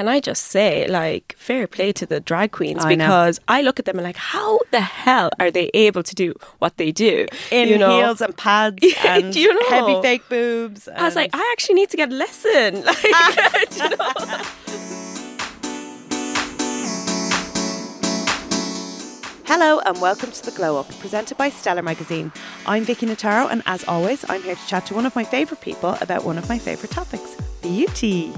can I just say, like, fair play to the drag queens I know. because I look at them and like, how the hell are they able to do what they do? In you know? heels and pads and Do you know? heavy fake boobs. I was like, I actually need to get a lesson. Like, you know? Hello and welcome to The Glow Up, presented by Stellar Magazine. I'm Vicky Notaro, and as always, I'm here to chat to one of my favourite people about one of my favourite topics beauty.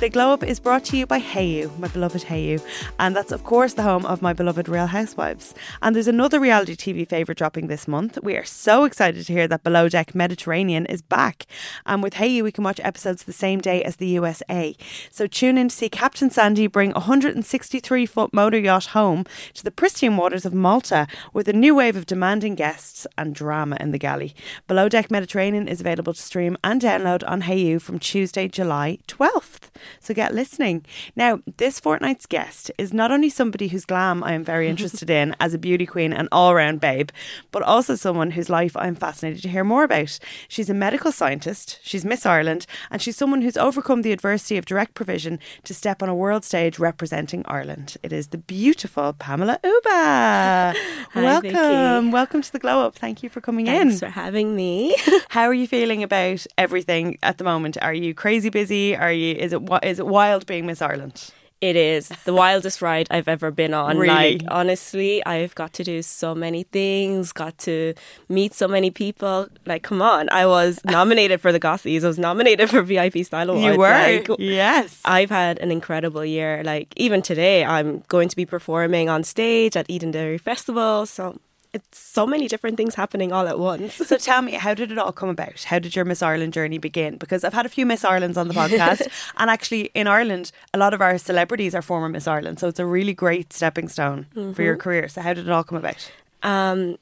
The Glow Up is brought to you by Hayu, my beloved Hayu, and that's, of course, the home of my beloved Real Housewives. And there's another reality TV favourite dropping this month. We are so excited to hear that Below Deck Mediterranean is back. And with Hayu, we can watch episodes the same day as the USA. So tune in to see Captain Sandy bring a 163 foot motor yacht home to the pristine waters of Malta with a new wave of demanding guests and drama in the galley. Below Deck Mediterranean is available to stream and download on Hayu from Tuesday, July 12th. So get listening. Now, this fortnight's guest is not only somebody whose glam I am very interested in as a beauty queen and all round babe, but also someone whose life I'm fascinated to hear more about. She's a medical scientist, she's Miss Ireland, and she's someone who's overcome the adversity of direct provision to step on a world stage representing Ireland. It is the beautiful Pamela Uba. welcome. Vicky. Welcome to the Glow Up. Thank you for coming Thanks in. for having me. How are you feeling about everything at the moment? Are you crazy busy? Are you is it wi- it wild being Miss Ireland? It is the wildest ride I've ever been on. Really? Like honestly, I've got to do so many things, got to meet so many people. Like, come on, I was nominated for the Gossies. I was nominated for VIP Style Awards. You were? Like, yes. I've had an incredible year. Like even today, I'm going to be performing on stage at Eden Dairy Festival. So it's so many different things happening all at once. So tell me, how did it all come about? How did your Miss Ireland journey begin? Because I've had a few Miss Irelands on the podcast, and actually in Ireland, a lot of our celebrities are former Miss Ireland, so it's a really great stepping stone for your career. So how did it all come about? um,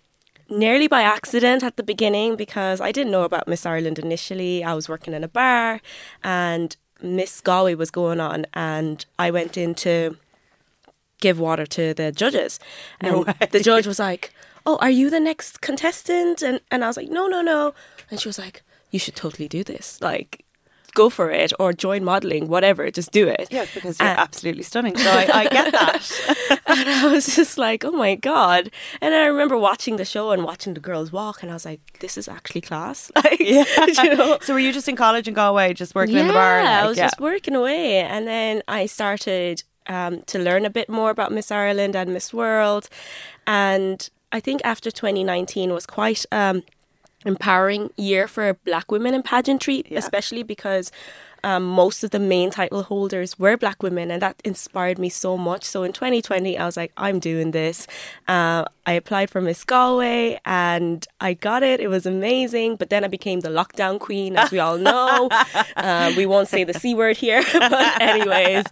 nearly by accident at the beginning because I didn't know about Miss Ireland initially. I was working in a bar and Miss Galway was going on, and I went in to give water to the judges. And No the judge was like, Oh, are you the next contestant? And, and I was like, No, no, no. And she was like, You should totally do this. Like, go for it or join modeling, whatever, just do it. Yeah, because you're Uh, absolutely stunning. So I, I get that. and I was just like, oh my God. And I remember watching the show and watching the girls walk, and I was like, this is actually class. Like, yeah. you know? So were you just in college in Galway, just working in the bar? Yeah, I was yeah. just working away. And then I started um, to learn a bit more about Miss Ireland and Miss World. And I think after 2019 was quite um, empowering year for black women in pageantry, Yeah. especially because um, most of the main title holders were black women, and that inspired me so much. So in 2020, I was like, I'm doing this. Uh, I applied for Miss Galway, and I got it. It was amazing. But then I became the lockdown queen, as we all know. uh, we won't say the c word here, but anyways.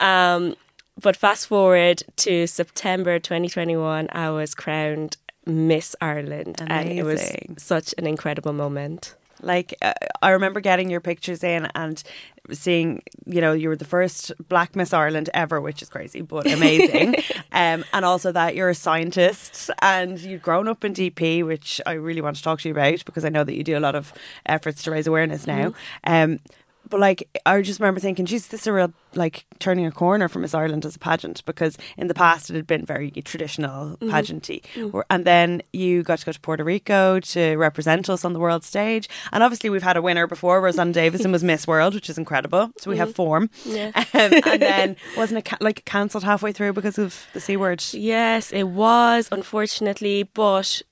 Um, but fast forward to September 2021, I was crowned Miss Ireland, and it was such an incredible moment. Like uh, I remember getting your pictures in and seeing, you know, you were the first Black Miss Ireland ever, which is crazy but amazing. um, and also that you're a scientist and you've grown up in DP, which I really want to talk to you about because I know that you do a lot of efforts to raise awareness now. Um, but like, I just remember thinking, geez, this is a real like turning a corner for Miss Ireland as a pageant because in the past it had been very traditional mm-hmm. pageanty. Mm-hmm. Where- And then you got to go to Puerto Rico to represent us on the world stage. And obviously, we've had a winner before. Rosanna Davison was Miss World, which is incredible. So we have mm-hmm. form. Yeah. Um, and then wasn't it ca- like cancelled halfway through because of the C word? Yes, it was, unfortunately, but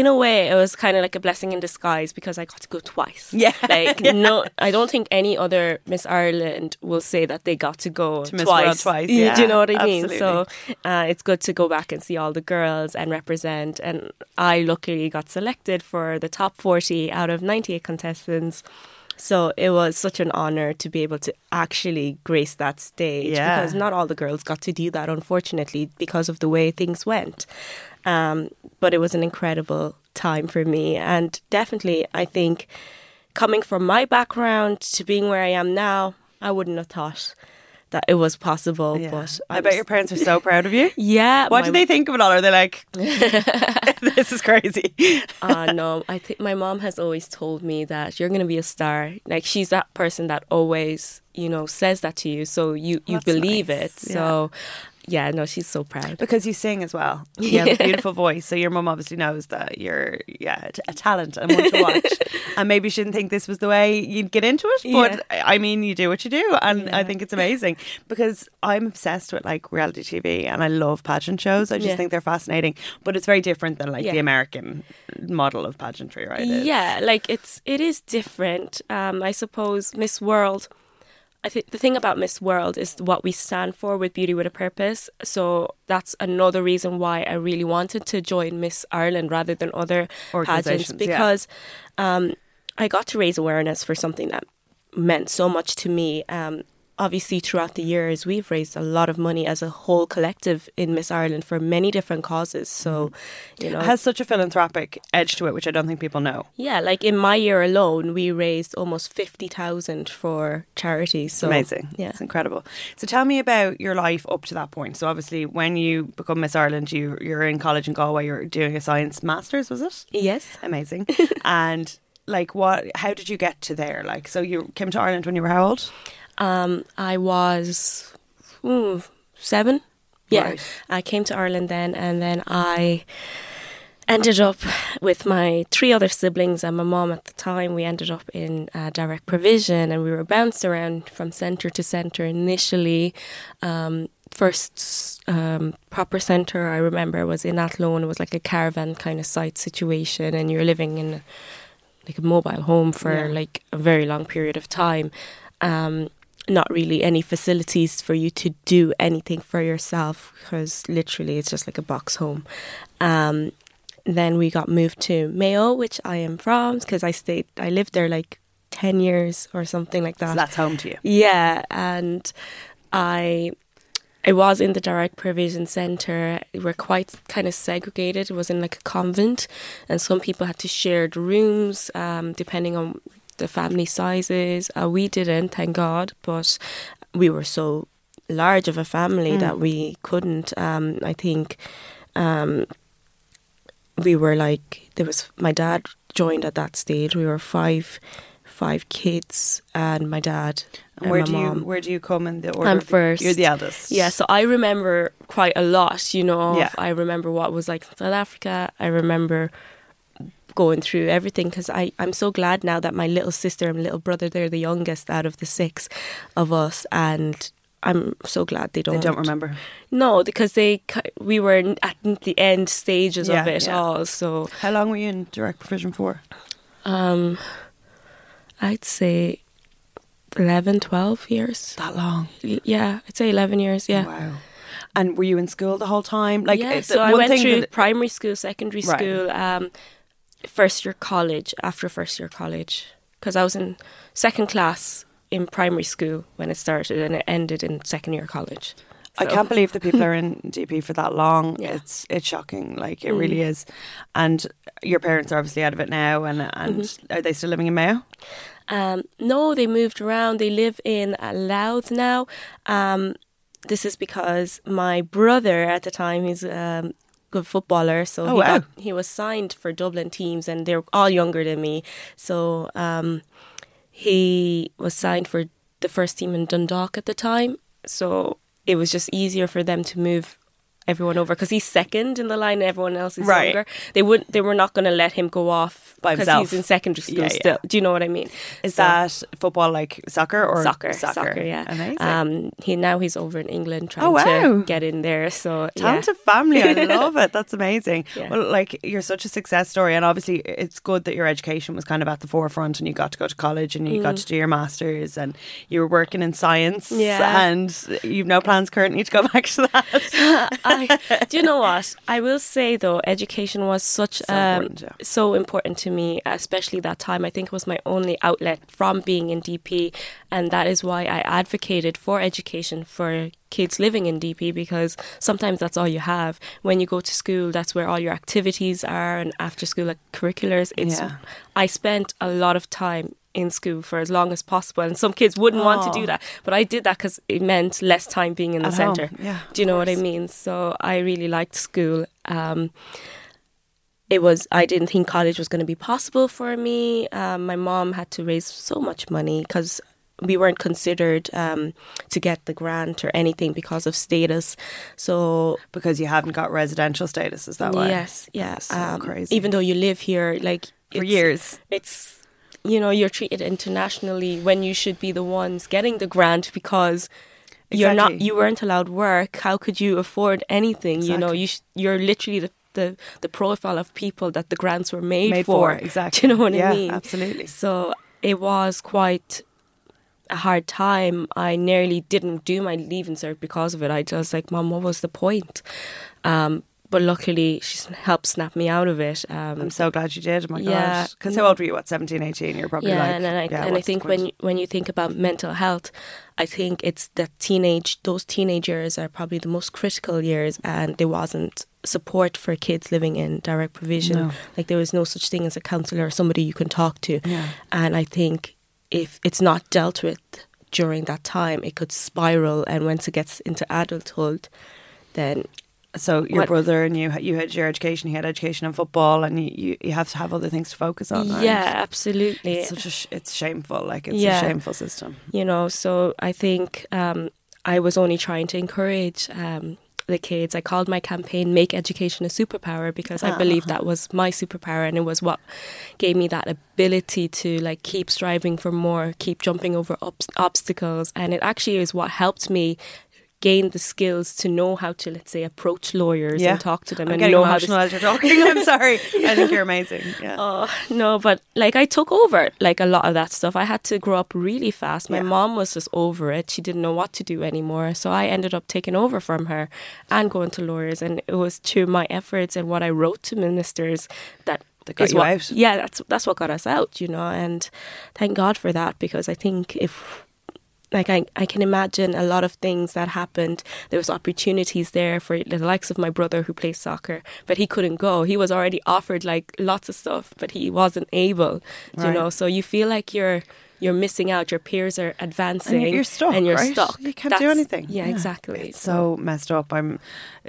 in a way, it was kind of like a blessing in disguise because I got to go twice. Yeah. Like, no, I don't think any other Miss Ireland will say that they got to go To Miss twice. Twice, You- yeah, Do you know what I mean? So uh, it's good to go back and see all the girls and represent. And I luckily got selected for the top 40 out of 98 contestants. So it was such an honor to be able to actually grace that stage Yeah. because not all the girls got to do that, unfortunately, because of the way things went. Um, but it was an incredible time for me. And definitely, I think coming from my background to being where I am now, I wouldn't have thought that it was possible. Yeah. But I I'm bet your parents are so proud of you. yeah. What my do they think of it all? Are they like, this is crazy? uh, no, I think my mom has always told me that you're going to be a star. Like she's that person that always, you know, says that to you, so you you That's believe nice, it. So, yeah, no, she's so proud. Because you sing as well. You have a beautiful voice. So your mum obviously knows that you're, yeah, a talent and one to watch. and maybe she didn't think this was the way you'd get into it. But I mean, you do what you do. And I think it's amazing because I'm obsessed with like reality TV and I love pageant shows. I just Yeah. think they're fascinating. But it's very different than like Yeah. the American model of pageantry, right? It's- Yeah, like it's it is different. Um, I suppose Miss World. I think the thing about Miss World is what we stand for with Beauty with a Purpose. So that's another reason why I really wanted to join Miss Ireland rather than other pageants Organisations, yeah. because um, I got to raise awareness for something that meant so much to me. Um, obviously, throughout the years, we've raised a lot of money as a whole collective in Miss Ireland for many different causes. So, mm-hmm. you know, It has such a philanthropic edge to it, which I don't think people know. yeah, like in my year alone, we raised almost fifty thousand for charities. So Amazing. Yeah. It's incredible. So tell me about your life up to that point. So obviously when you become Miss Ireland, you you're in college in Galway, you're doing a science masters, was it? Yes. Amazing. and like what how did you get to there? Like so you came to Ireland when you were how old? Um, I was ooh, seven. Yeah, Right. I came to Ireland then, and then I ended up with my three other siblings and my mom at the time. We ended up in uh, direct provision, and we were bounced around from centre to centre initially. Um, first um, proper centre I remember was in Athlone. It was like a caravan kind of site situation, and you're living in like a mobile home for Yeah. like a very long period of time. Um, not really any facilities for you to do anything for yourself because literally it's just like a box home. Um, then we got moved to Mayo, which I am from because I stayed, I lived there like 10 years or something like that. So that's home to you. Yeah, and I I was in the direct provision center. We were quite kind of segregated. It was in like a convent, and some people had to share the rooms um, depending on the family sizes. Uh, we didn't, thank God, but we were so large of a family that we couldn't. Um, I think um, we were like there was my dad joined at that stage. We were five five kids and my dad And where my do you where do you come in the order? I'm first. You're the eldest. Yeah, so I remember quite a lot, you know. Yeah. I remember what was like in South Africa. I remember going through everything because I I'm so glad now that my little sister and little brother they're the youngest out of the six of us, and I'm so glad they don't. They don't remember. No, because they we were at the end stages Yeah, of it yeah. all. So How long were you in direct provision for? um, I'd say 11, 12 years. That long. Yeah, I'd say eleven years. Yeah. Wow. And were you in school the whole time? Like, yeah, uh, so I one went thing through primary school, secondary Right. school, um, first year college, after first year college, because I was in second class in primary school when it started, and it ended in second year college. I can't believe that people are in DP for that long. Yeah. It's it's shocking. Like it Mm. really is. And your parents are obviously out of it now. And and Mm-hmm. are they still living in Mayo? Um, no, they moved around. They live in Louth now. Um, this is because my brother at the time, he's um, good footballer, so Oh, he, wow. got, he was signed for Dublin teams, and they're all younger than me. So um, he was signed for the first team in Dundalk at the time. So it was just easier for them to move everyone over because he's second in the line and everyone else is Right. younger. They would they were not going to let him go off By because himself. he's in secondary school Yeah, yeah. Do you know what I mean? Is So- that football like soccer or soccer, soccer, yeah. Amazing. Um, he now he's over in England trying Oh, wow. to get in there. So yeah. Talented family. I love it. That's amazing. Yeah. Well, like you're such a success story, and obviously it's good that your education was kind of at the forefront, and you got to go to college, and you got to do your masters, and you were working in science. Mm. Yeah. and you've no plans currently to go back to that. I, do you know what? I will say though, education was such So um, important, yeah. so important to me, especially that time. I think it was my only outlet from being in DP, and that is why I advocated for education for kids living in DP because sometimes that's all you have. When you go to school, that's where all your activities are, and after school like curriculars. It's Yeah. I spent a lot of time in school for as long as possible. And some kids wouldn't want to do Oh. that, but I did that because it meant less time being in the At home, center. yeah, do you know what I mean? So I really liked school. Um, it was I didn't think college was going to be possible for me. Um, my mom had to raise so much money because we weren't considered um, to get the grant or anything because of status. So Because you haven't got residential status, is that why? yes, yeah, so um, crazy. Even though you live here, like For years. it's you know you're treated internationally when you should be the ones getting the grant because you're not you weren't allowed work. How could you afford anything? You know you sh- you're literally the, the the profile of people that the grants were made, Made for, for, exactly. do you know what Yeah, i mean? absolutely. so it was quite a hard time. I nearly didn't do my leaving cert because of it. I just like mom what was the point? Um but luckily she helped snap me out of it um I'm so glad you did. Oh my Yeah. gosh. Because how old were you? What, 17, 18? You're probably yeah, like. and, and I, yeah, and I think when you, when you think about mental health, I think it's that teenage those teenage years are probably the most critical years, and there wasn't support for kids living in direct provision. No. Like there was no such thing as a counselor or somebody you can talk to. Yeah. And I think if it's not dealt with during that time, it could spiral, and once it gets into adulthood, then So your What- brother and you, you had your education. He had education in football, and you, you, have to have other things to focus on. right? yeah, absolutely. it's such a sh- it's shameful. Like it's Yeah. a shameful system. you know so i think um, i was only trying to encourage um, the kids i called my campaign make education a superpower because i believe that was my superpower and it was what gave me that ability to like keep striving for more keep jumping over obs- obstacles and it actually is what helped me gain the skills to know how to let's say approach lawyers Yeah, and talk to them I'm and know how to as you're talking. I'm sorry. I think you're amazing. Yeah. Oh no, but like I took over like a lot of that stuff. I had to grow up really fast. My Yeah. mom was just over it. She didn't know what to do anymore. So I ended up taking over from her and going to lawyers. And it was through my efforts and what I wrote to ministers that That got you what. Yeah, that's that's what got us out, you know. And thank God for that because I think if like I, I can imagine a lot of things that happened. There was opportunities there for the likes of my brother who plays soccer, but he couldn't go. He was already offered like lots of stuff, but he wasn't able. You know, so you feel like you're you're missing out. Your peers are advancing, And you're- you're stuck, and you're right? stuck. You can't do anything. Yeah, Yeah. exactly. It's so messed up. I'm,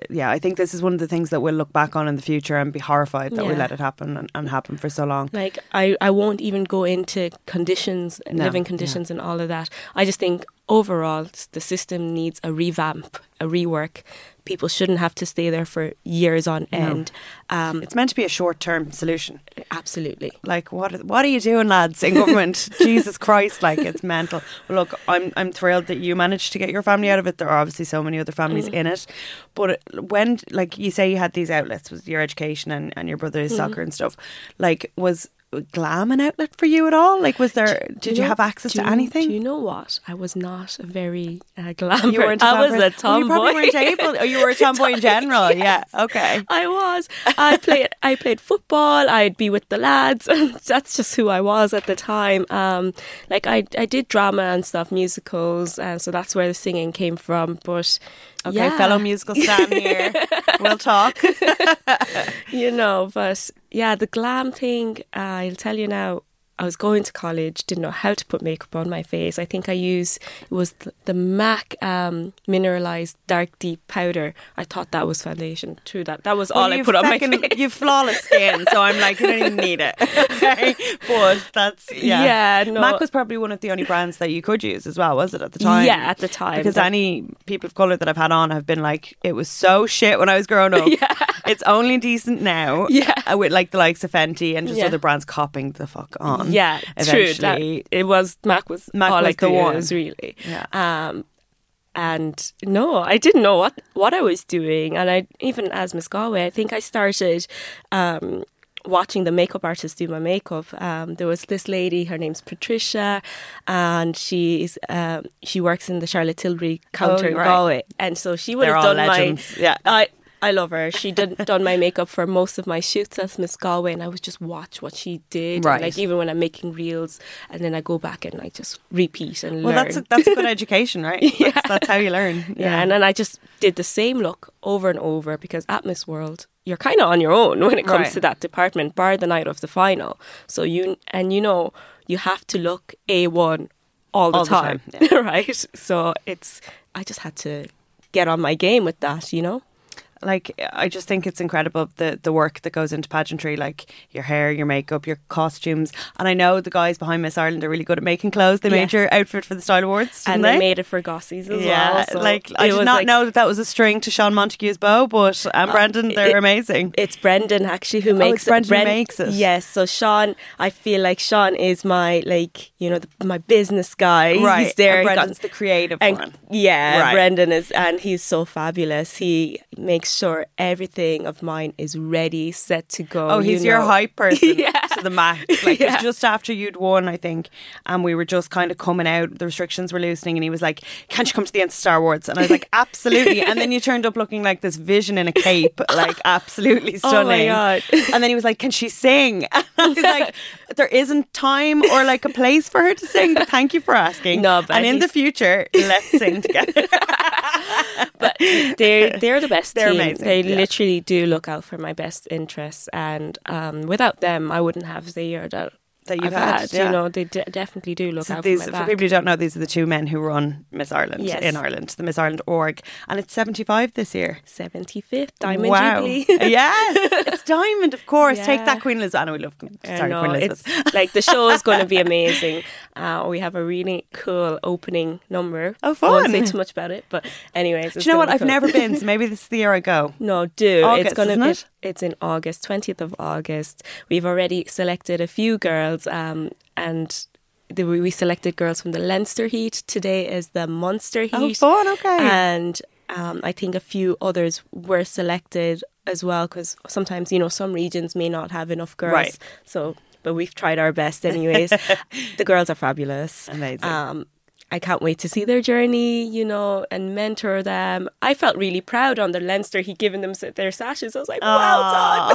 yeah, I think this is one of the things that we'll look back on in the future and be horrified that we let it happen and, and happen for so long. Like I, I won't even go into conditions, No, living yeah. conditions, and all of that. I just think overall the system needs a revamp, a rework. People shouldn't have to stay there for years on end. Um, It's meant to be a short term solution. absolutely. Like what? What are you doing, lads, in government? Jesus Christ! Like it's mental. Well, look, I'm I'm thrilled that you managed to get your family out of it. There are obviously so many other families in it, but when, like you say, you had these outlets with your education and and your brother's soccer and stuff. Like, was glam an outlet for you at all? Like, was there? Do did you, know- have access to you- anything? Do you know what? I was not a very uh, glam. You weren't. I was a person? Well, you tomboy. probably weren't able. Oh, you were a tomboy in general. Yeah. Okay. I was. I played. I played football. I'd be with the lads. That's just who I was at the time. Um, like I, I did drama and stuff, musicals, and so that's where the singing came from. But Okay, yeah, fellow musical stan here. we'll talk. you know. But yeah, the glam thing. Uh, I'll tell you now. I was going to college, didn't know how to put makeup on my face. I think I used it was the, MAC um, mineralized dark deep powder. I thought that was foundation. True that that was all I put on my face. You've flawless skin, so I'm like, you don't even need it. Okay, but that's yeah. Yeah, no. Mac was probably one of the only brands that you could use as well, was it at the time? Yeah, at the time. Because But- any people of color that I've had on have been like, it was so shit when I was growing up. Yeah. It's only decent now. Yeah. uh, with like the likes of Fenty and just Yeah. other brands copying the fuck on. Yeah, true. That, it was Mac was Mac all was I could one. really. Yeah. Um, and no, I didn't know what what I was doing, and I even as Miss Galway, I think I started. Um, Watching the makeup artist do my makeup, um, there was this lady. Her name's Patricia, and she's um, she works in the Charlotte Tilbury counter in Oh, right. Galway, and so she would They're have done legends, my. yeah. I I love her. She did done my makeup for most of my shoots as Miss Galway, and I would just watch what she did. and, Right. like even when I'm making reels, and then I go back and I just repeat and learn. well, learn. that's a, that's a good education, right? That's, that's how you learn. yeah, and then I just did the same look over and over because at Miss World, you're kind of on your own when it comes Right. to that department, bar the night of the final. So you and you know you have to look a one all the All the time, time, right? So it's I just had to get on my game with that, you know. Like I just think it's incredible the the work that goes into pageantry, like your hair, your makeup, your costumes. And I know the guys behind Miss Ireland are really good at making clothes. They made your outfit for the Style Awards, and they? they made it for Gossies as yeah, well. so like I did not like- know that that was a string to Sean Montague's bow, but um, uh, and Brandon, they're it- amazing. It's Brendan actually who Oh, makes it's Brendan who Bren- makes it. Yes, so Sean, I feel like Sean is my like you know the, my business guy. right, he's there. And he got- Brendan's the creative and one. yeah, Right. Brendan is, and he's so fabulous. He makes sure everything of mine is ready, set to go. Oh, he's you your know. hype person Yeah. to the max. Like Yeah. just after you'd won, I think, and we were just kind of coming out. The restrictions were loosening, and he was like, "Can't you come to the End of Star Wars?" And I was like, "Absolutely!" And then you turned up looking like this vision in a cape, like absolutely stunning. Oh my. God. And then he was like, "Can she sing?" And I was like, "There isn't time or like a place for her to sing." But thank you for asking. No, but and in the future, let's sing together. but they're they're the best They're team. amazing, They yeah. literally do look out for my best interests, and um, without them, I wouldn't have the year that That you've had, You yeah. know, they de- definitely do look So out these, for for people who don't know, these are the two men who run Miss Ireland Yes. in Ireland, the Miss Ireland org, and it's seventy five this year. 75th Diamond wow. Jubilee. yes, it's Diamond, of course. Take that, Queen Elizabeth. I know we love sorry, know, Queen Elizabeth. like the show is going to be amazing. Uh, we have a really cool opening number. Oh, I won't say too much about it, but anyways, Do you know what? I've never been, so maybe this is the year I go. No, do August, it's gonna be. it? It's in August, twentieth of August. We've already selected a few girls, um, and the, we selected girls from the Leinster Heat. Today is the Munster Heat. Oh, fun, okay. And um, I think a few others were selected as well because sometimes you know some regions may not have enough girls. Right. So, but we've tried our best anyways. the girls are fabulous. Amazing. Um, I can't wait to see their journey, you know, and mentor them. I felt really proud on the Leinster. He given them their sashes. I was like, well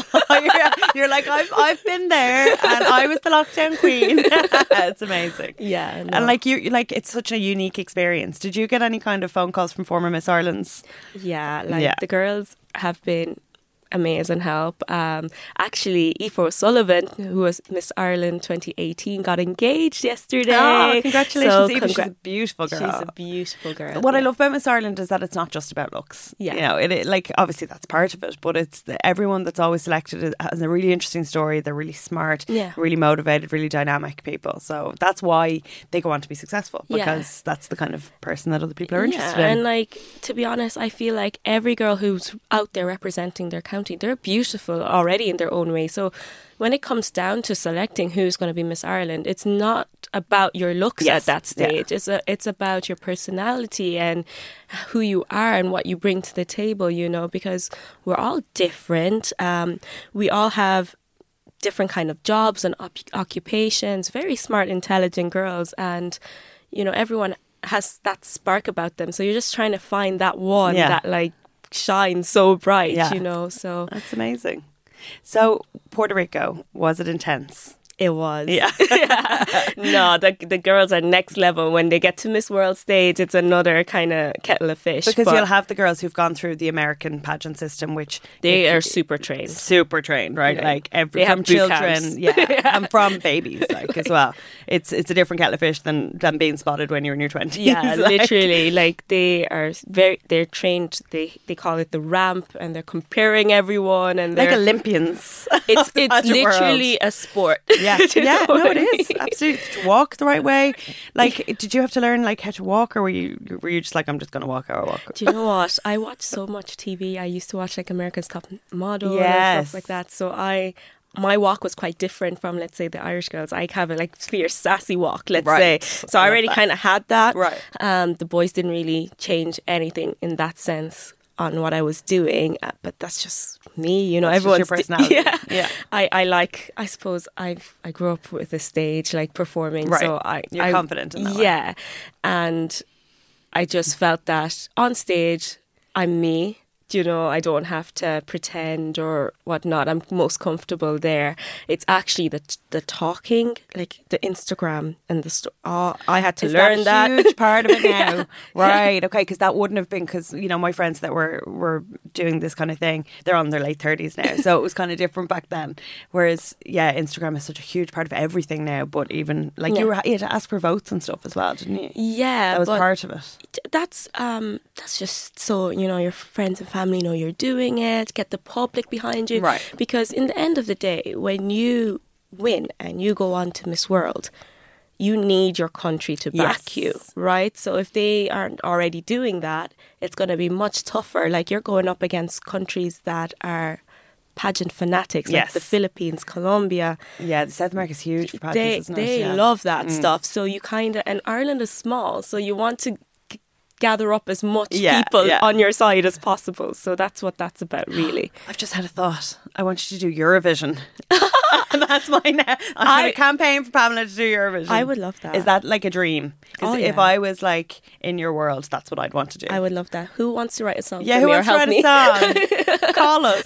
done. You're, you're like, I've, I've been there, and I was the lockdown queen. it's amazing. Yeah, no. And like you, you- like it's such a unique experience. Did you get any kind of phone calls from former Miss Ireland's? Yeah, like Yeah. the girls have been amazing help. Um, actually, Aoife Sullivan, who was Miss Ireland 2018, got engaged yesterday. Oh, congratulations, So. She's a beautiful girl. She's a beautiful girl. What I love about Miss Ireland is that it's not just about looks. Yeah. you know, it, it like obviously that's part of it, but it's the, everyone that's always selected has a really interesting story. They're really smart, Yeah. really motivated, really dynamic people. So that's why they go on to be successful Yeah. because that's the kind of person that other people are interested yeah, in. and like to be honest, I feel like every girl who's out there representing their county, they're beautiful already in their own way. So when it comes down to selecting who's going to be Miss Ireland, it's not about your looks Yes, at that yeah. stage. It's a, it's about your personality and who you are and what you bring to the table. You know, because we're all different. Um, we all have different kind of jobs and op- occupations very smart intelligent girls and you know everyone has that spark about them so you're just trying to find that one Yeah. that like shines so bright Yeah. you know so That's amazing. So Puerto Rico was it intense? It was Yeah. no the, the girls are next level when they get to miss world stage it's another kind of kettle of fish Because but you'll have the girls who've gone through the American pageant system, which they if- are super trained super trained, right? Yeah. Like every from children, camps. yeah, and from babies, like as well. It's it's a different kettle of fish than than being spotted when you're in your twenties. Yeah, literally. Like they are very, they're trained. They they call it the ramp, and they're comparing everyone, and like Olympians. it's it's pageant world. literally a sport. Yeah, You yeah, no, it is absolutely to walk the right way. Like, did you have to learn like how to walk, or were you were you just like I'm just gonna walk how I walk? Do you know what? I watch so much TV. I used to watch like America's Top Model and Yes. stuff like that. So I. My walk was quite different from, let's say, the Irish girls. I have a like fierce, sassy walk, let's Right. say. So I I already kind of had that. Right. Um, the boys didn't really change anything in that sense on what I was doing, uh, but that's just me. You know, That's everyone's personality. yeah, Yeah. I, I like. I suppose I I grew up with a stage like performing, Right. so I You're I- confident in that way. Yeah, and I just felt that on stage I'm me. You know, I don't have to pretend or whatnot. I'm most comfortable there. It's actually the the talking, like the Instagram and the sto- oh, I had to Is learn that that. a huge part of it now, right? Okay, because that wouldn't have been because you know my friends that were were doing this kind of thing, they're on their late thirties now, so it was kind of different back then. Whereas, yeah, Instagram is such a huge part of everything now. But even like you were, you had to ask for votes and stuff as well, didn't you? yeah, That was part of it. that's um that's just so you know your friends and family know you're doing it. Get the public behind you, Right. Because in the end of the day, when you win and you go on to Miss World. You need your country to back Yes. you, right? So if they aren't already doing that, it's going to be much tougher. Like you're going up against countries that are pageant fanatics, like Yes. the Philippines, Colombia. Yeah, the South America's huge for they pageants, it? they Yeah. Mm. love that stuff. So you kind of and Ireland is small, so you want to gather up as much Yeah, people yeah. on your side as possible. So that's what that's about, really. I've just had a thought. I want you to do Eurovision. that's my now. I'm I- to campaign for Pamela to do Eurovision. I would love that. Is that like a dream? Because Oh, if yeah. I was like in your world, that's what I'd want to do. I would love that. Who wants to write a song? yeah, for who wants to write me? a song? Call us.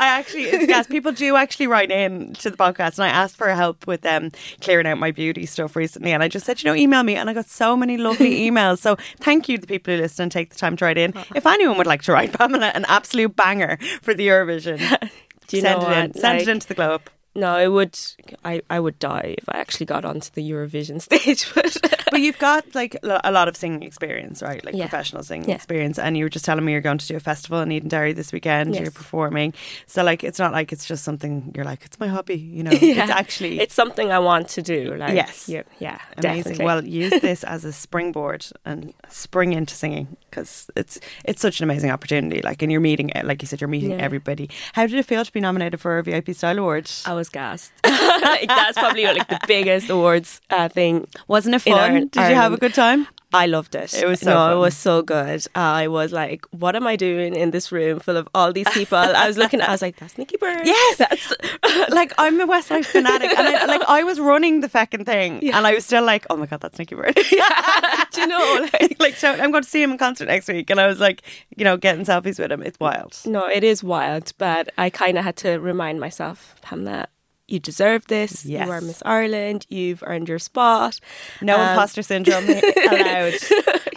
I actually, gas. People do actually write in to the podcast, and I asked for help with um, clearing out my beauty stuff recently, and I just said, you know, email me, and I got so many lovely emails. So thank you to the people who listen and take the time to write in. If anyone would like to write Pamela an absolute banger for the Eurovision, Do you send know it in. what? Send it into the glow up. No, it would. I I would die if I actually got onto the Eurovision stage. But But you've got like a lot of singing experience, right? Like Yeah. professional singing Yeah. experience. And you were just telling me you're going to do a festival in Eden Derry this weekend. Yes. You're performing. So like, it's not like it's just something you're like, it's my hobby, you know. Yeah. It's actually it's something I want to do. Like Yes. yeah, yeah, amazing. definitely. Well, use this as a springboard and spring into singing because it's it's such an amazing opportunity. Like, and you're meeting, like you said, you're meeting everybody. How did it feel to be nominated for a VIP Style Award? I was gassed. That's probably like the biggest awards uh, thing Wasn't it fun? Ireland- did you have a good time? I loved it. It was so no, fun. it was so good. I was like, what am I doing in this room full of all these people? I was looking. at, I was like, that's Nicky Byrne. Yes. that's like I'm a Westlife fanatic, and I, like I was running the fucking thing, Yeah. and I was still like, "Oh my god, that's Nicky Byrne." do you know? Like, like, so I'm going to see him in concert next week, and I was like, you know, getting selfies with him. It's wild. no, it is wild, but I kind of had to remind myself, Pamela, you deserve this. Yes. You are Miss Ireland. You've earned your spot. No Um, imposter syndrome allowed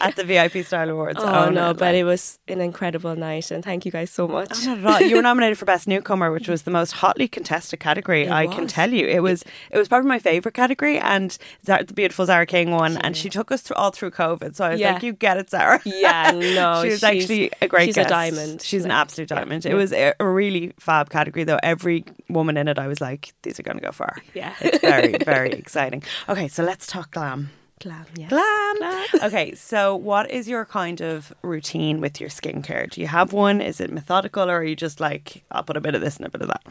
at the VIP Style Awards. Oh, oh Own no, but it was an incredible night, and thank you guys so much. Not at all. You were nominated for Best Newcomer, which was the most hotly contested category. It I can tell you, it was it was probably my favorite category, and Zara, the beautiful Zara King won, and she took us through all through COVID. So I was Yeah. like, "You get it, Zara." Yeah, no, she was she's- actually a great. she's a diamond. She's an Like, absolute yeah, diamond. It was a really fab category, though. Every woman in it, I was like, "These are going to go far." Yeah. it's very very exciting. Okay, so let's talk glam. Glam, yes. Glam. Glam. Okay, so what is your kind of routine with your skincare? Do you have one? Is it methodical, or are you just like, I'll put a bit of this and a bit of that?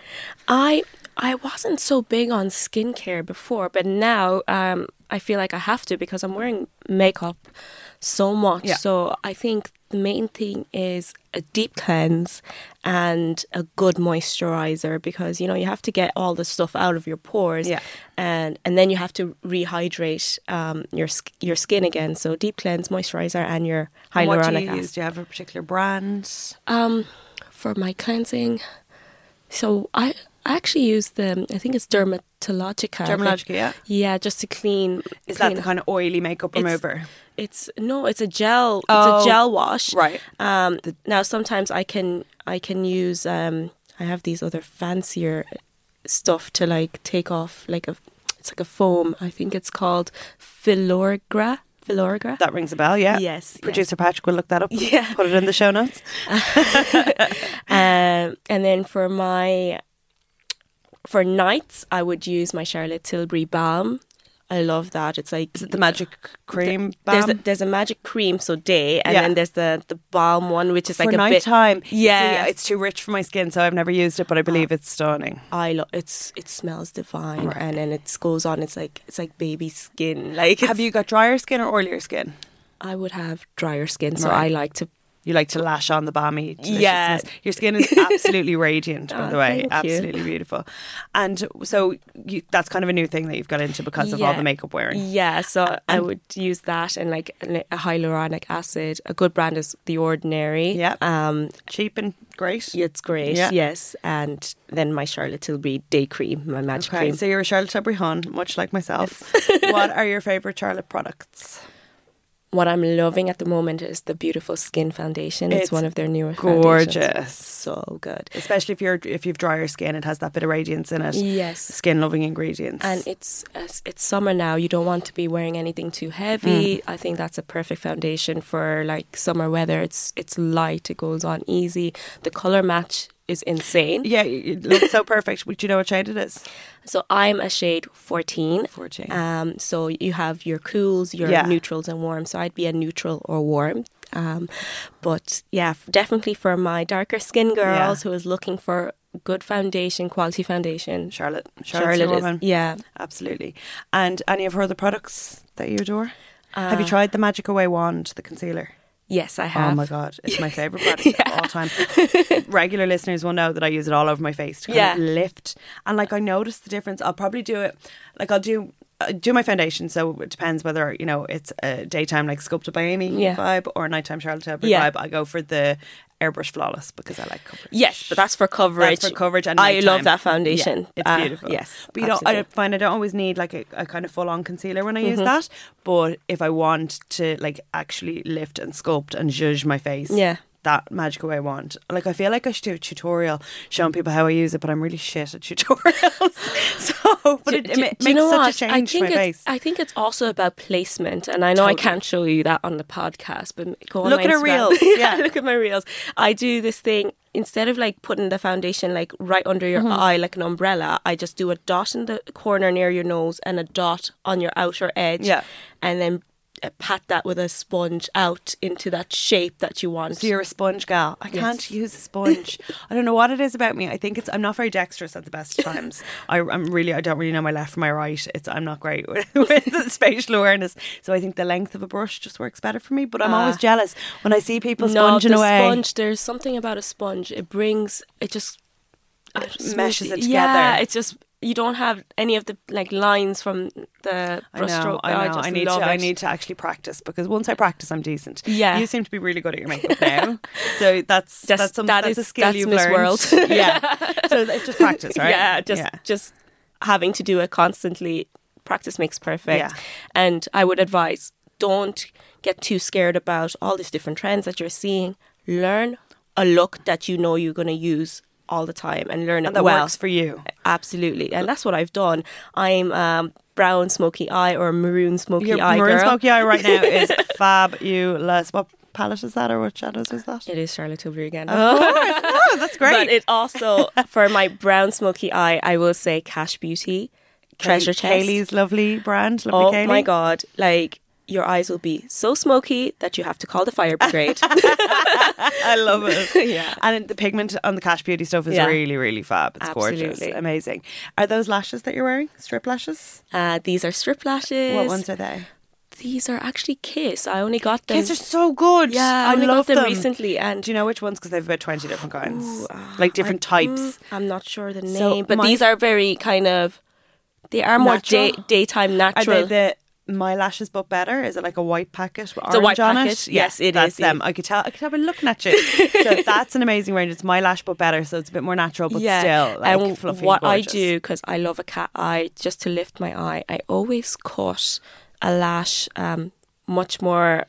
I I wasn't so big on skincare before, but now um, I feel like I have to because I'm wearing makeup so much. Yeah. So I think the main thing is a deep cleanse and a good moisturizer because you know you have to get all the stuff out of your pores, Yeah. and and then you have to rehydrate um, your your skin again. So deep cleanse, moisturizer, and your And what do you acid. use? Do you have a particular brand? Um, for my cleansing, so I I actually use the I think it's Dermatologica. Dermalogica, yeah. Yeah, just to clean. Is that the kind of oily makeup remover? It's no, it's a gel. It's Oh, a gel wash. right. Um. the- now sometimes I can I can use um. I have these other fancier stuff to like take off like a. It's like a foam. I think it's called Filorga. Filorga. That rings a bell, yeah. Yes, yes. Producer Patrick will look that up. Yeah. Put it in the show notes. Um, and then for my for nights, I would use my Charlotte Tilbury balm. I love that. It's like Is it the magic cream there's balm? a, there's a magic cream, so day, and Yeah. then there's the the balm one, which is for like a bit. nighttime. Yeah. See, it's too rich for my skin, so I've never used it, but I believe it's stunning. I love it's it smells divine, Right. and then it goes on. It's like it's like baby skin. Like Have you got drier skin or oilier skin? I would have drier skin, so Right. I like to You like to lash on the balmy. Yeah. deliciousness. Your skin is absolutely radiant, by Oh, the way. thank you. Absolutely beautiful. And so you, that's kind of a new thing that you've got into because of all the makeup wearing. Yeah, so I would use that and like a hyaluronic acid. A good brand is The Ordinary. Yeah. Um, Cheap and great. it's great. Yeah. Yes, and then my Charlotte Tilbury Day Cream, my magic Okay, cream. so you're a Charlotte Tilbury Hun, much like myself. what are your favourite Charlotte products? What I'm loving at the moment is the beautiful Skin Foundation. It's, It's one of their newer gorgeous. So good. Especially if you're if you've drier skin, it has that bit of radiance in it. Yes. Skin loving ingredients. And it's it's it's summer now. You don't want to be wearing anything too heavy. Mm. I think that's a perfect foundation for like summer weather. It's it's light. It goes on easy. The color match is insane. yeah, you you look so perfect. Do you know what shade it is? So I'm a shade 14. 14. Um, so you have your cools, your Yeah. neutrals, and warm. So I'd be a neutral or warm. Um, but yeah, definitely for my darker skin girls who is looking for good foundation, quality foundation. Charlotte. Charlotte's Charlotte is, yeah. Absolutely. And any of her other products that you adore? Uh, have you tried the Magic Away wand, the concealer? Yes, I have. Oh my god, it's my favorite product of all time. Regular listeners will know that I use it all over my face to kind Yeah. of lift, and like I notice the difference. I'll probably do it, like I'll do. Uh, Do my foundation, so it depends whether you know it's a daytime like sculpted by Aimee Yeah. vibe or a nighttime Charlotte Tilbury Yeah. vibe. I go for the airbrush flawless because I like coverage. Yes, but that's for coverage. That's for coverage and I nighttime. love that foundation. Yeah, it's Uh, beautiful. yes, but you don't. I find I don't always need like a, a kind of full on concealer when I Mm-hmm. use that. But if I want to like actually lift and sculpt and judge my face, Yeah. That magic I want. Like I feel like I should do a tutorial showing people how I use it, but I'm really shit at tutorials. so, but it, it Do- makes you know such what? a change I to think my it's, face. I think it's also about placement, and I know I can't show you that on the podcast, but go on Look my at Instagram. reels, yeah. look at my reels. I do this thing instead of like putting the foundation like right under your Mm-hmm. eye like an umbrella. I just do a dot in the corner near your nose and a dot on your outer edge, Yeah. and then pat that with a sponge out into that shape that you want. So you're a sponge gal. I can't use a sponge. I don't know what it is about me. I think it's I'm not very dexterous at the best times. I, I'm really I don't really know my left from my right. It's I'm not great with, with spatial awareness. So I think the length of a brush just works better for me. But I'm always Ah. jealous when I see people sponging no, the away. sponge. There's something about a sponge. It brings it just It meshes it Yeah, together. it's just you don't have any of the like lines from the I know, brushstroke. I know. just I need to. I need to actually practice because once I practice, I'm decent. Yeah. you seem to be really good at your makeup now. so that's That's- that's some, that that's is- a skill that's you've Miss learned. World. yeah. So it's just practice, right? Yeah, just just having to do it constantly. Practice makes perfect. Yeah. And I would advise don't get too scared about all these different trends that you're seeing. Learn a look that you know you're going to use all the time and learn and it that well. works for you. Absolutely, and that's what I've done. I'm um, brown smoky eye or maroon smoky Your eye maroon girl. smoky eye right now is fabulous. What palette is that, or what shadows is that? It is Charlotte Tilbury again. Oh, that's great. But it also, for my brown smoky eye, I will say Kash Beauty, Treasure Chest. Kaylee's lovely brand. Lovely oh Kaylee. my God. Like, your eyes will be so smoky that you have to call the fire brigade. I love it. Yeah. And the pigment on the Kash Beauty stuff is Yeah. really, really fab. It's gorgeous. Absolutely. Amazing. Are those lashes that you're wearing? Strip lashes? uh, these are strip lashes. What ones are they? These are actually Kiss. I only got them. Kids are so good. yeah, I, I only love got them, them. recently. And Do you know which ones? Because they've about 20 different kinds. like different types. I'm not sure the So name, but my- these are very kind of. They are more day, Natural? daytime Are natural. they the My Lashes But Better? Is it like a white packet with It's a orange white on packet. it? Yes, it that's is. them. I could tell. I could tell by looking at you. so that's an amazing range. It's My Lash But Better, so it's a bit more natural, but still like and fluffy. what I do because I love a cat eye, just to lift my eye, I always cut a lash um, much more.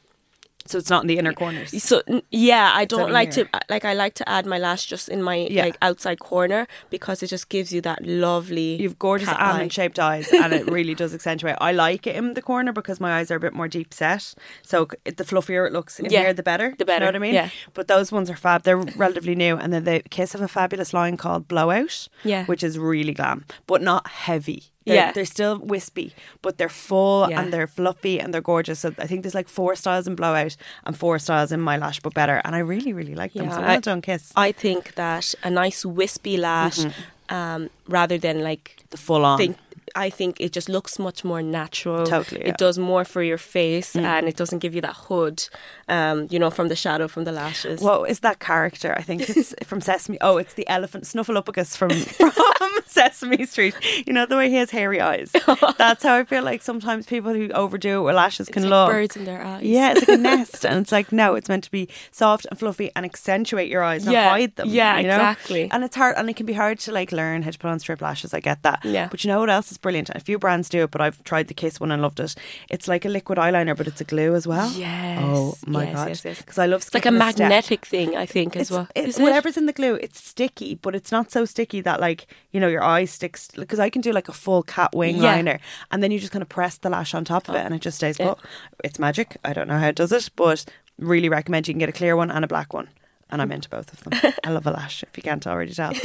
So it's not in the inner corners. So yeah, I over don't like here. to like I like to add my lash just in my Yeah. like outside corner because it just gives you that lovely. You've gorgeous almond shaped eyes, and it really does accentuate. I like it in the corner because my eyes are a bit more deep set. So the fluffier it looks in Yeah, here, the better. the Do you know better, what I mean? yeah. But those ones are fab. They're relatively new, and then the Kiss of a fabulous line called Blowout, Yeah. which is really glam, but not heavy. They're, Yeah. they're still wispy, but they're full Yeah. and they're fluffy and they're gorgeous. So I think there's like four styles in Blowout and four styles in My Lash, but better. And I really, really like them. Yeah, so I- well done, Kiss. I think that a nice wispy lash, Mm-hmm. um, rather than like the full on. think I think it just looks much more natural. Totally, yeah. It does more for your face and it doesn't give you that hood, um, you know, from the shadow from the lashes. What is that character? I think it's from Sesame. Oh, it's the elephant Snuffleupagus from from Sesame Street. You know the way he has hairy eyes. That's how I feel like sometimes people who overdo it with lashes can It's look. birds in their eyes. Yeah, it's like a nest, and it's like no, it's meant to be soft and fluffy and accentuate your eyes, not Yeah, hide them. yeah, you know? exactly. And it's hard, and it can be hard to like learn how to put on strip lashes. I get that. Yeah. But you know what else is brilliant? A few brands do it, but I've tried the Kiss one and loved it. It's like a liquid eyeliner, but it's a glue as well. Yes. Oh my yes, god. Yes, yes. Because I love. It's like a skipping step. magnetic thing, I think, as It's, well. it? whatever's in the glue. It's sticky, but it's not so sticky that like you know your eye sticks. Because I can do like a full cat wing Yeah. Oh, liner, and then you just kind of press the lash on top of it, and it just stays oh. Yeah. put. It's magic. I don't know how it does it, but really recommend you can get a clear one and a black one. And I'm into both of them. I love a lash, if you can't already tell.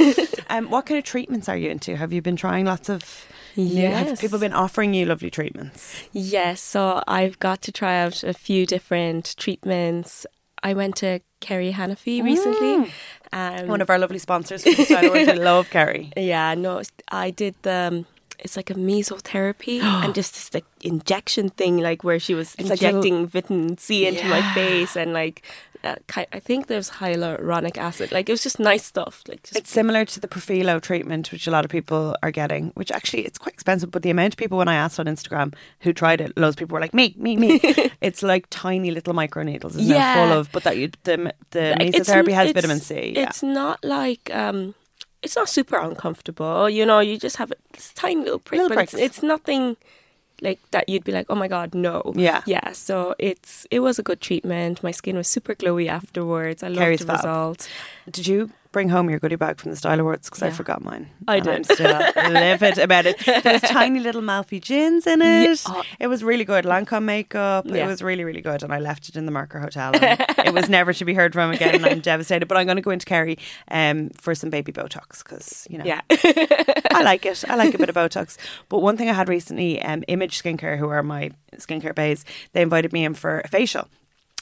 Um, what kind of treatments are you into? Have you been trying lots of? new- Have Yes. people been offering you lovely treatments? Yes, so I've got to try out a few different treatments. I went to Kerry Hanafi recently. Um, One of our lovely sponsors for the Style Awards. We love Kerry. yeah, no, I did the. um, It's like a mesotherapy and just this like injection thing, like where she was It's like little- injecting vitamin C into my face and like, uh, I think there's hyaluronic acid. Like it was just nice stuff. Like just It's similar to the Profhilo treatment, which a lot of people are getting, which actually it's quite expensive. But the amount of people when I asked on Instagram who tried it, loads of people were like, "Me, me, me." it's like tiny little micro needles, isn't Yeah. it? Full of, but that you the the Like, it's- mesotherapy has vitamin C. Yeah. It's not like um, it's not super uncomfortable. You know, you just have a this tiny little prick, Little but it's, it's nothing like that. You'd be like, oh my god, no. Yeah. yeah. So it's it was a good treatment. My skin was super glowy afterwards. I loved Kerry's the result. Did you bring home your goodie bag from the Style Awards? Because I forgot mine. I did. I'm still livid about it. There's tiny little Malfy gins in it. oh. It was really good. Lancome makeup. It was really, really good. And I left it in the Marker Hotel. and it was never to be heard from again. And I'm devastated. But I'm going to go into Kerry um, for some baby Botox because, you know, Yeah, I like it. I like a bit of Botox. But one thing I had recently, um, Image Skincare, who are my skincare bays, they invited me in for a facial.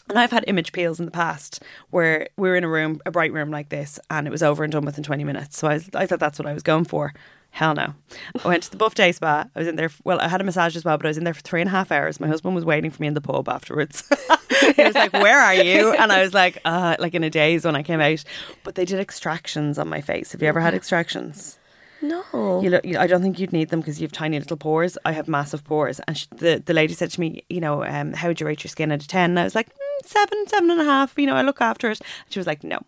And I've had image peels in the past where we were in a room, a bright room like this, and it was over and done within 20 minutes. So I, was, I thought that's what I was going for. Hell no. I went to the Buff Day Spa. I was in there, well, I had a massage as well, but I was in there for three and a half hours. My husband was waiting for me in the pub afterwards. he was like, Where are you? And I was like, uh, like in a daze when I came out. But they did extractions on my face. Have you ever had extractions? no. You look, you- I don't think you'd need them because you have tiny little pores. I have massive pores. And she, the, the lady said to me, you know, um, how would you rate your skin out of 10? And I was like, seven, seven and a half. You know, I look after it. She was like, no.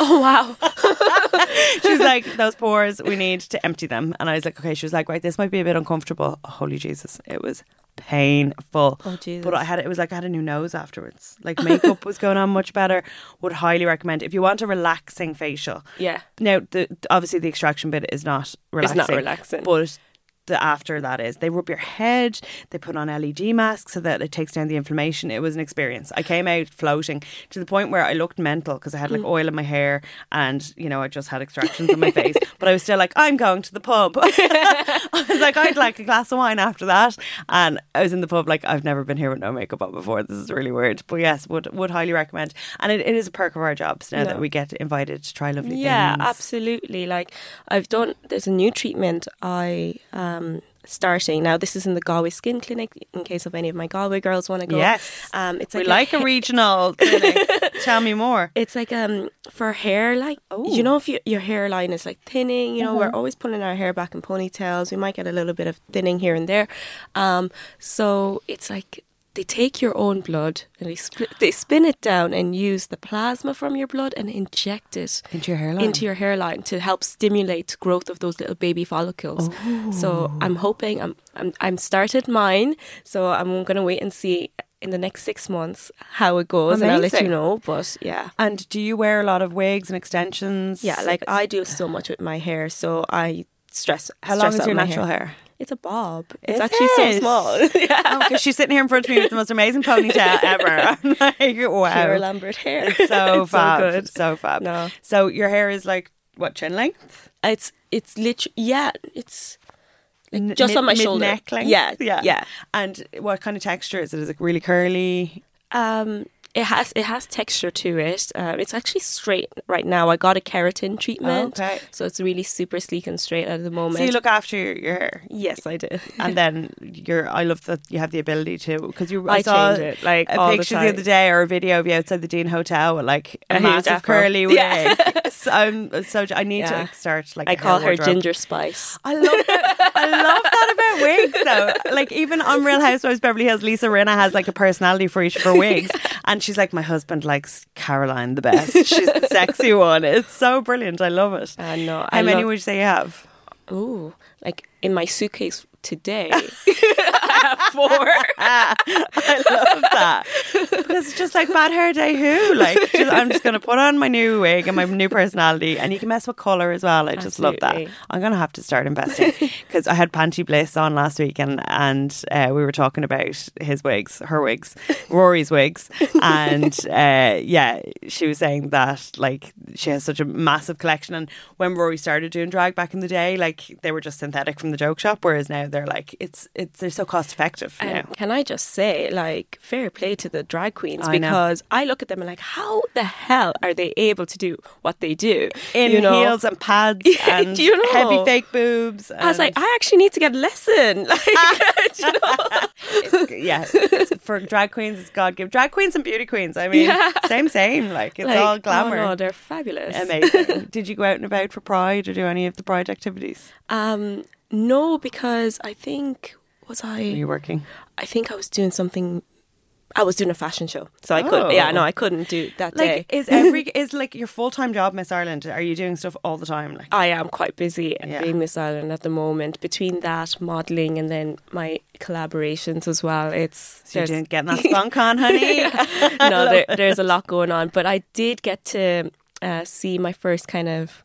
oh wow. She was like, those pores, we need to empty them. And I was like, okay. She was like, right, this might be a bit uncomfortable. Holy Jesus. It was painful. Oh, Jesus. But I had it was like I had a new nose afterwards. Like makeup was going on much better. Would highly recommend if you want a relaxing facial. Yeah. Now, the obviously the extraction bit is not relaxing. It's not relaxing. but the after that is they rub your head. They put on LED masks so that it takes down the inflammation. It was an experience. I came out floating to the point where I looked mental because I had like Mm. oil in my hair and you know I just had extractions on my face. But I was still like, I'm going to the pub. I was like, I'd like a glass of wine after that. And I was in the pub like I've never been here with no makeup on before. This is really weird. But yes, would would highly recommend. And it, it is a perk of our jobs now that we get invited to try lovely Yeah, things. absolutely. Like I've done. There's a new treatment I um starting now. This is in the Galway Skin Clinic. In case of any of my Galway girls want to go. Yes. Um, it's We like, like a regional clinic. Tell me more. It's like um for hair, like Oh. Uh-huh. you know, if you, your hairline is like thinning, you know, we're always pulling our hair back in ponytails. We might get a little bit of thinning here and there. Um, so it's like they take your own blood and they split, they spin it down and use the plasma from your blood and inject it Into your hairline? into your hairline to help stimulate growth of those little baby follicles. So Oh. I'm hoping I'm I'm I'm started mine. So I'm gonna wait and see in the next six months how it goes, and I'll let you know. But yeah. And do you wear a lot of wigs and extensions? Yeah, like I do so much with my hair, so I stress. how long is your natural hair? It's a bob. It's Is actually it? so small. yeah, Because she's sitting here in front of me with the most amazing ponytail ever. I'm like, wow. pure Lambert hair. It's so It's fab. so good. So fab. No. So your hair is like, what, chin length? It's it's literally yeah. It's like just on my shoulder. Mid-neck length? Yeah, Yeah. yeah. And what kind of texture is it? Is it really curly? Um, It has it has texture to it. Um, it's actually straight right now. I got a keratin treatment, Okay. so it's really super sleek and straight at the moment. So you look after your, your hair. yes, I do. and then you're I love that you have the ability to because you I saw it, like, a all the picture the, other day or a video of you outside the Dean Hotel with like a, A massive curly wig. Yeah. so I'm so I need Yeah. to start like I call her wardrobe. Ginger Spice. I love that. I love that about wigs though. Like even on Real Housewives Beverly Hills, Lisa Rinna has like a personality for each of her wigs, and she's like, my husband likes Caroline the best. She's the sexy one. It's so brilliant. I love it. I know. How I many love- would you say you have? Ooh, like in my suitcase today. I four. I love that because it's just like bad hair day. Who like just, I'm just gonna put on my new wig and my new personality, and you can mess with color as well. I just love that. I'm gonna have to start investing because I had Panti Bliss on last week, and and uh, we were talking about his wigs, her wigs, Rory's wigs, and uh, yeah, she was saying that like she has such a massive collection, and when Rory started doing drag back in the day, like they were just synthetic from the joke shop, whereas now they're like it's it's they're so cost effective. And now. can I just say, like, fair play to the drag queens I know. because I look at them and like, how the hell are they able to do what they do in you know? heels and pads and you know? heavy fake boobs. I was like, I actually need to get a lesson. Like, you know? It's- yeah, it's- for drag queens, it's God give drag queens and beauty queens. I mean, Yeah. same, same. Like it's Like, all glamour. Oh no, they're fabulous. Amazing. Did you go out and about for Pride or do any of the Pride activities? Um, no, because I think was Were I? you working? I think I was doing something. I was doing a fashion show, so I couldn't. Yeah, Oh. no, I couldn't do that Like, day. is every is like your full time job, Miss Ireland? Are you doing stuff all the time? Like, I am quite busy Yeah. being Miss Ireland at the moment. Between that, modelling, and then my collaborations as well. It's so you're there's- doing, getting that spunk on, honey. no, there, there's a lot going on. But I did get to uh, see my first kind of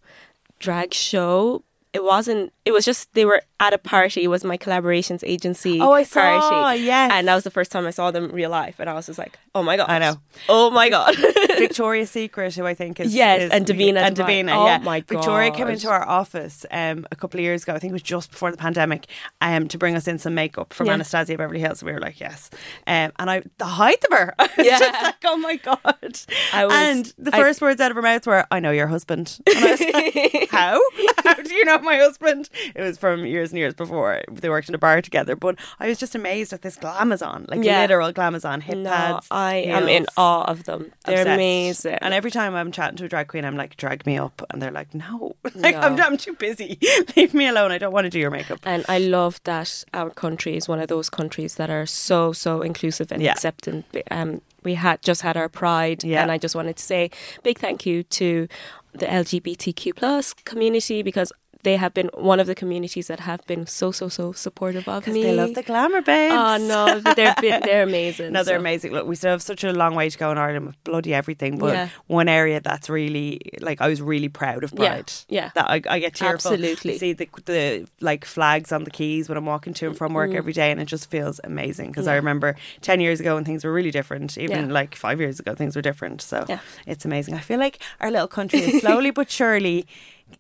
drag show. It wasn't. It was just they were at a party. It was my collaborations agency. Oh, I saw, Party. yes. and that was the first time I saw them real life, and I was just like, "Oh my god!" I know. Oh my god! Victoria's Secret, who I think is Yes, is- and Davina and. Davina. Oh yeah, my Victoria came into our office um, a couple of years ago. I think it was just before the pandemic, um, to bring us in some makeup from Yeah. Anastasia Beverly Hills. We were like, yes, um, and I the height of her, Yeah. just like, oh my god. I was- and the I- first words out of her mouth were, "I know your husband." And I was like, How? How do you know my husband? It was from years and years before they worked in a bar together. But I was just amazed at this glamazon, like Yeah. literal glamazon, hip no, pads. I am in awe of them. They're Obsessed. amazing. And every time I'm chatting to a drag queen, I'm like, drag me up. And they're like, no. Like, I'm, I'm too busy. Leave me alone. I don't want to do your makeup. And I love that our country is one of those countries that are so so inclusive and Yeah. accepting. Um, we had just had our Pride, Yeah. and I just wanted to say big thank you to the LGBTQ plus community because they have been one of the communities that have been so so so supportive of me. they love the glamour, babes. Oh no, they're been, they're amazing. No, they're so- amazing. Look, we still have such a long way to go in Ireland with bloody everything. But Yeah. one area that's really like I was really proud of Yeah, Pride. yeah. that I, I get tearful. Absolutely. See the the like flags on the quays when I'm walking to and from Mm. work every day, and it just feels amazing. Because I remember ten years ago when things were really different. Even Yeah. like five years ago, things were different. So Yeah. it's amazing. I feel like our little country is slowly but surely.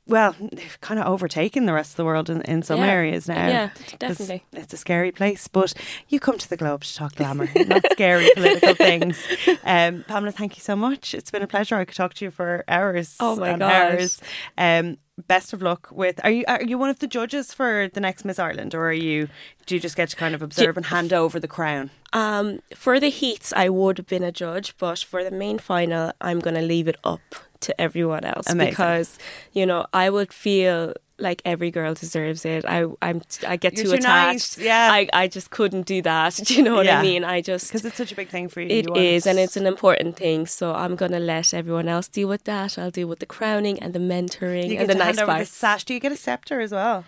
Well, they've kind of overtaken the rest of the world in, in some Yeah. areas now. Yeah, definitely. It's a scary place, but you come to the Globe to talk glamour, not scary political things. Um, Pamela, thank you so much. It's been a pleasure. I could talk to you for hours. Oh my and gosh. hours. Um, best of luck with. Are you are you one of the judges for the next Miss Ireland, or are you? Do you just get to kind of observe and hand over the crown? Um, for the heats, I would have been a judge, but for the main final, I'm going to leave it up to everyone else Amazing. because you know I would feel like every girl deserves it. I I'm I get You're too too attached. nice, yeah. I I just couldn't do that. Do you know what Yeah. I mean? I just Because it's such a big thing for you. it You is, and it's an important thing. So I'm gonna let everyone else deal with that. I'll deal with the crowning and the mentoring You get and the nice the sash. Do you get a scepter as well?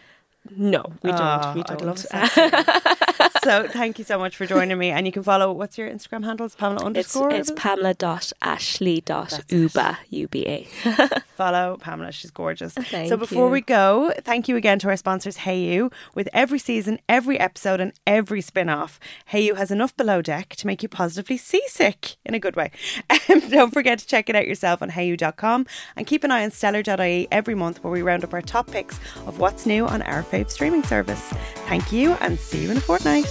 No, we Oh, don't. We don't. love a scepter. so thank you so much for joining me. And you can follow. What's your Instagram handle? It's Pamela underscore. it's Pamela dot Ashley dot Uba U B A. follow Pamela. She's gorgeous. Thank so before you. we go, thank you again to our sponsors, Hayu. With every season, every episode, and every spin off, Hayu has enough below deck to make you positively seasick in a good way. Um, don't forget to check it out yourself on hayu.com and keep an eye on stellar.ie every month where we round up our top picks of what's new on our fave streaming service. Thank you and see you in a fortnight.